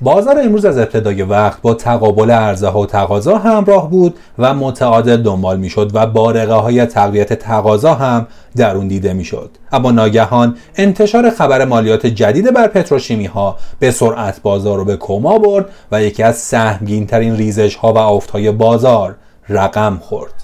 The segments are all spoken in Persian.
بازار امروز از ابتدای وقت با تقابل عرضه ها و تقاضا همراه بود و متعادل دنبال می‌شد و بارقه های تقویت تقاضا هم در اون دیده می‌شد. اما ناگهان انتشار خبر مالیات جدید بر پتروشیمی ها به سرعت بازار رو به کما برد و یکی از سهمگین ترین ریزش ها و افت های بازار رقم خورد.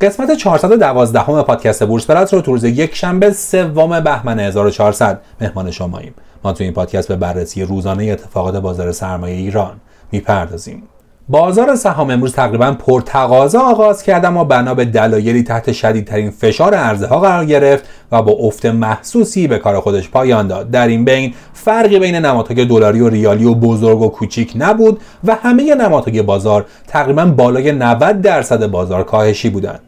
قسمت 412 پادکست بورس پرت رو تو روز یک شنبه سوم بهمن 1400 مهمان شماییم. ما تو این پادکست به بررسی روزانه اتفاقات بازار سرمایه ایران می‌پردازیم. بازار سهام امروز تقریبا پرتقاضا آغاز کرد اما بنا به دلایلی تحت شدیدترین فشار عرضه ها قرار گرفت و با افت محسوسی به کار خودش پایان داد. در این بین فرقی بین نمادهای دلاری و ریالی و بزرگ و کوچیک نبود و همه نمادهای بازار تقریبا بالای 90 درصد بازار کاهشی بودند.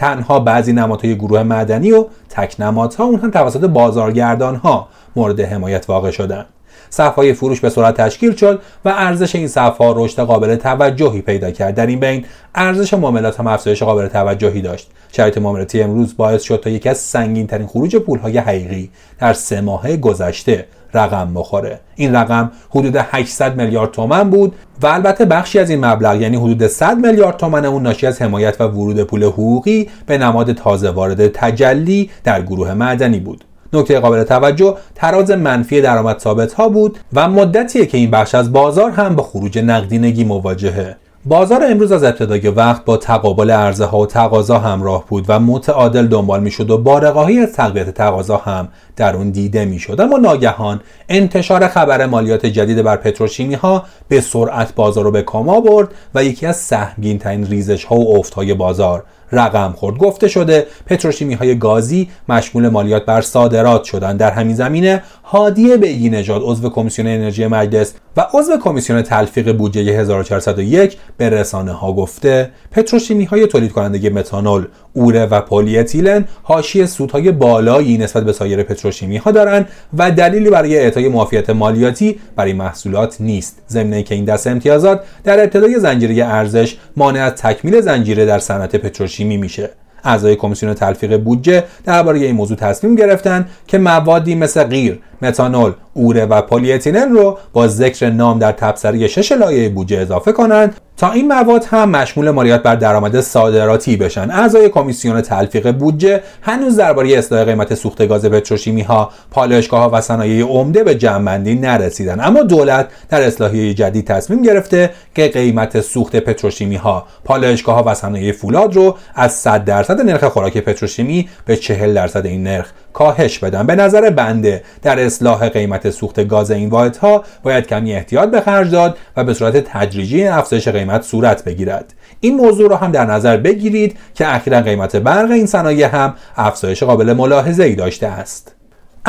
تنها بعضی نمادهای گروه مدنی و تک نمادها اون هم توسط بازارگردان ها مورد حمایت واقع شدند صفهای فروش به صورت تشکیل شد و ارزش این صفها رشد قابل توجهی پیدا کرد. در این بین ارزش معاملات هم افزایش قابل توجهی داشت. شرایط معاملاتی امروز باعث شد تا یکی از سنگین ترین خروج پولهای حقیقی در سه ماهه گذشته رقم بخوره. این رقم حدود 800 میلیارد تومن بود و البته بخشی از این مبلغ یعنی حدود 100 میلیارد تومن اون ناشی از حمایت و ورود پول حقوقی به نماد تازه وارد تجلی در گروه معدنی بود. نکته قابل توجه تراز منفی درآمد ثابت ها بود و مدتیه که این بخش از بازار هم با خروج نقدینگی مواجهه. بازار امروز از ابتدای وقت با تقابل عرضه ها و تقاضا همراه بود و متعادل دنبال می‌شد و بارقاهی از تقویت تقاضا هم در اون دیده می‌شد. اما ناگهان انتشار خبر مالیات جدید بر پتروشیمی ها به سرعت بازار رو به کما برد و یکی از سهمگین ترین ریزش ها و افت های بازار رقم خورد. گفته شده پتروشیمی های گازی مشمول مالیات بر صادرات شدند. در همین زمینه هادی بیگی نژاد عضو کمیسیون انرژی مجلس و عضو کمیسیون تلفیق بودجه 1401 به رسانه ها گفته پتروشیمی های تولید کننده متانول اوره و پلی اتیلن حاشیه سودهای بالایی نسبت به سایر پتروشیمی ها دارند و دلیلی برای اعطای معافیت مالیاتی برای محصولات نیست. ضمن که این دست امتیازات در ابتدای زنجیره ارزش مانع از تکمیل زنجیره در صنعت پتروشیمی میشه. اعضای کمیسیون تلفیق بودجه درباره این موضوع تصمیم گرفتن که موادی مثل قیر متانول اوره و پلی اتیلن رو با ذکر نام در تبصره شش لایحه بودجه اضافه کنند تا این مواد هم مشمول مالیات بر درآمد صادراتی بشن. اعضای کمیسیون تلفیق بودجه هنوز درباره اصلاح قیمت سوخت گاز پتروشیمی ها پالایشگاه ها و صنایع عمده به جمعبندی نرسیدن. اما دولت در اصلاحیه جدید تصمیم گرفته که قیمت سوخت پتروشیمی ها پالایشگاه ها و صنایع فولاد رو از 100 درصد نرخ خوراک پتروشیمی به 40 درصد این نرخ کاهش بدن. به نظر بنده در اصلاح قیمت سوخت گاز این واحدها باید کمی احتیاط به خرج داد و به صورت تدریجی افزایش قیمت صورت بگیرد. این موضوع را هم در نظر بگیرید که اخیرا قیمت برق این صنایع هم افزایش قابل ملاحظه ای داشته است.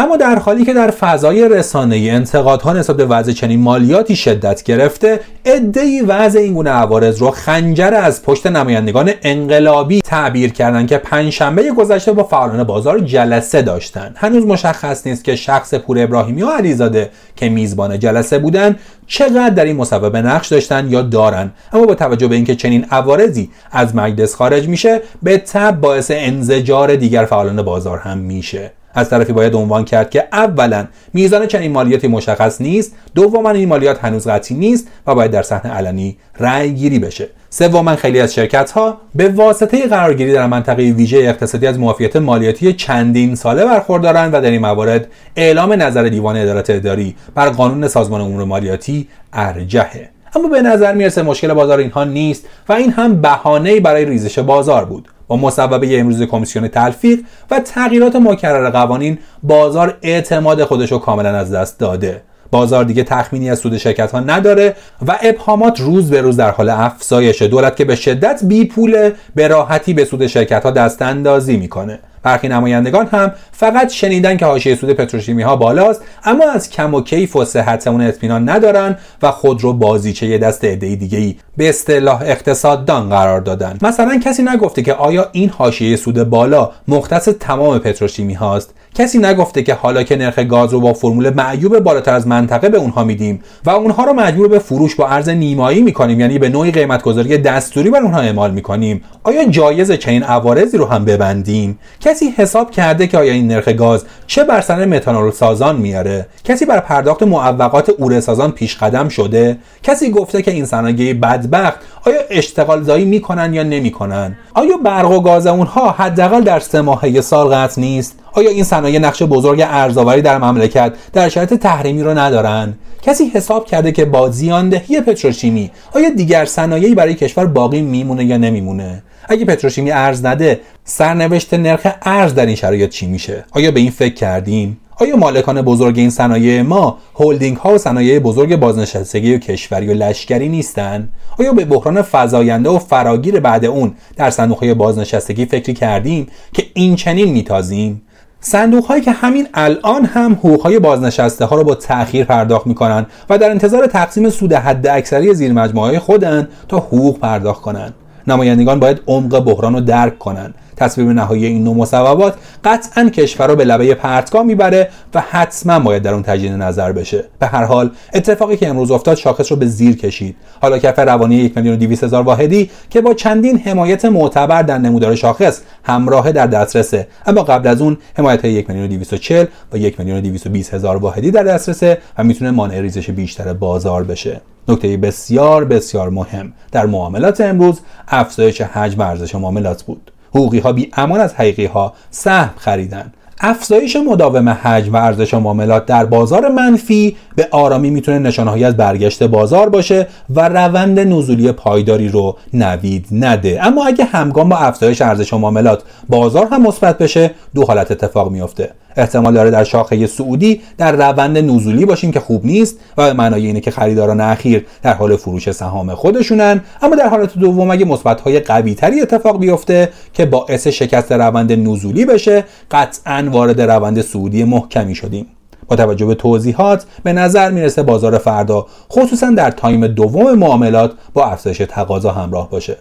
اما در حالی که در فضای رسانه انتقادها نسبت به وضع چنین مالیاتی شدت گرفته عدهای وضع این گونه عوارض رو خنجر از پشت نمایندگان انقلابی تعبیر کردند که پنجشنبه گذشته با فعالان بازار جلسه داشتند. هنوز مشخص نیست که شخص پور ابراهیمی و علیزاده که میزبان جلسه بودند چقدر در این مصوبه نقش داشتن یا دارن اما با توجه به اینکه چنین عوارضی از مجلس خارج میشه به تب باعث انزجار دیگر فعالان بازار هم میشه. از طرفی باید عنوان کرد که اولا میزان چنین مالیاتی مشخص نیست دوما این مالیات هنوز قطعی نیست و باید در صحنه علنی رأی گیری بشه. سوما خیلی از شرکت ها به واسطه قرارگیری در منطقه ویژه اقتصادی از معافیت مالیاتی چندین ساله برخوردارند و در این موارد اعلام نظر دیوان ادارات اداری بر قانون سازمان امور مالیاتی ارجحه. اما به نظر می‌رسه مشکل بازار اینها نیست و این هم بهانه‌ای برای ریزش بازار بود. با مصوبه امروز کمیسیون تلفیق و تغییرات مکرر قوانین بازار اعتماد خودش رو کاملا از دست داده. بازار دیگه تخمینی از سود شرکت ها نداره و ابهامات روز به روز در حال افزایشه. دولت که به شدت بی پوله به راحتی به سود شرکت ها دست اندازی می‌کنه. برخی نمایندگان هم فقط شنیدن که حاشیه سود پتروشیمی ها بالاست اما از کم و کیف و صحت اون اطمینان ندارن و خود رو بازیچه دست عده دیگه ای به اصطلاح اقتصاددان قرار دادن. مثلا کسی نگفته که آیا این حاشیه سود بالا مختص تمام پتروشیمی هاست؟ کسی نگفته که حالا که نرخ گاز رو با فرمول معیوب بالاتر از منطقه به اونها میدیم و اونها رو مجبور به فروش با ارز نیمایی می‌کنیم یعنی به نوعی قیمت گذاری دستوری بر اونها اعمال می‌کنیم. آیا جایز چنین عوارضی رو هم ببندیم؟ کسی حساب کرده که آیا این نرخ گاز چه بر سر متانول سازان میاره؟ کسی بر پرداخت معوقات اوره سازان پیش قدم شده؟ کسی گفته که این صنایع بدبخت آیا اشتغال زایی می‌کنن یا نمی‌کنن؟ آیا برق و گاز اونها حداقل در سه ماهه سال قطع نیست؟ آیا این صنایع نقش بزرگ ارزآوری در مملکت در شرایط تحریمی رو ندارن؟ کسی حساب کرده که با زیاندهی پتروشیمی آیا دیگر صنایعی برای کشور باقی میمونه یا نمیمونه؟ اگه پتروشیمی ارز نده سرنوشت نرخ ارز در این شرایط چی میشه؟ آیا به این فکر کردیم؟ آیا مالکان بزرگ این صنایع ما هلدینگ ها و صنایع بزرگ بازنشستگی و کشوری و لشکری نیستند آیا به بحران فزاینده و فراگیر بعد اون در صندوق های بازنشستگی فکری کردیم که این چنین میتازیم؟ صندوق هایی که همین الان هم حقوق های بازنشسته ها رو با تأخیر پرداخت می‌کنن و در انتظار تقسیم سود حد اکثری زیر مجموعه خودن تا حقوق پرداخت کنند نمایندگان باید عمق بحران رو درک کنند تصویر نهایی این نوع مصوبات قطعا کشور رو به لبه پرتگاه می‌بره و حتما باید در اون تجدید نظر بشه. به هر حال اتفاقی که امروز افتاد شاخص رو به زیر کشید. حالا کف روانی یک میلیون و هزار واحدی که با چندین حمایت معتبر در نمودار شاخص همراه در دسترسه. اما قبل از اون حمایت های یک میلیون و چل و یک میلیون و هزار واحدی در دسترسه و می‌تونه مانع ریزش بیشتر بازار بشه. نکته بسیار بسیار مهم در معاملات امروز افزایش حجم ارزش معاملات بود. حقوقی ها بی امان از حقیقی ها سهم خریدن. افزایش مداوم حجم و ارزش معاملات در بازار منفی به آرامی می‌تونه نشانهایی از برگشت بازار باشه و روند نزولی پایداری رو نوید نده. اما اگه همگام با افزایش ارزش معاملات بازار هم مثبت بشه دو حالت اتفاق میافته. احتمال داره در شاخه سعودی در روند نزولی باشیم که خوب نیست و معنای اینه که خریداران اخیر در حال فروش سهام خودشونن. اما در حالت دوم اگه مثبت های قوی تری اتفاق بیفته که باعث شکست روند نزولی بشه قطعا وارد روند سعودی محکمی شدیم. با توجه به توضیحات به نظر می‌رسه بازار فردا خصوصا در تایم دوم معاملات با افزایش تقاضا همراه باشه.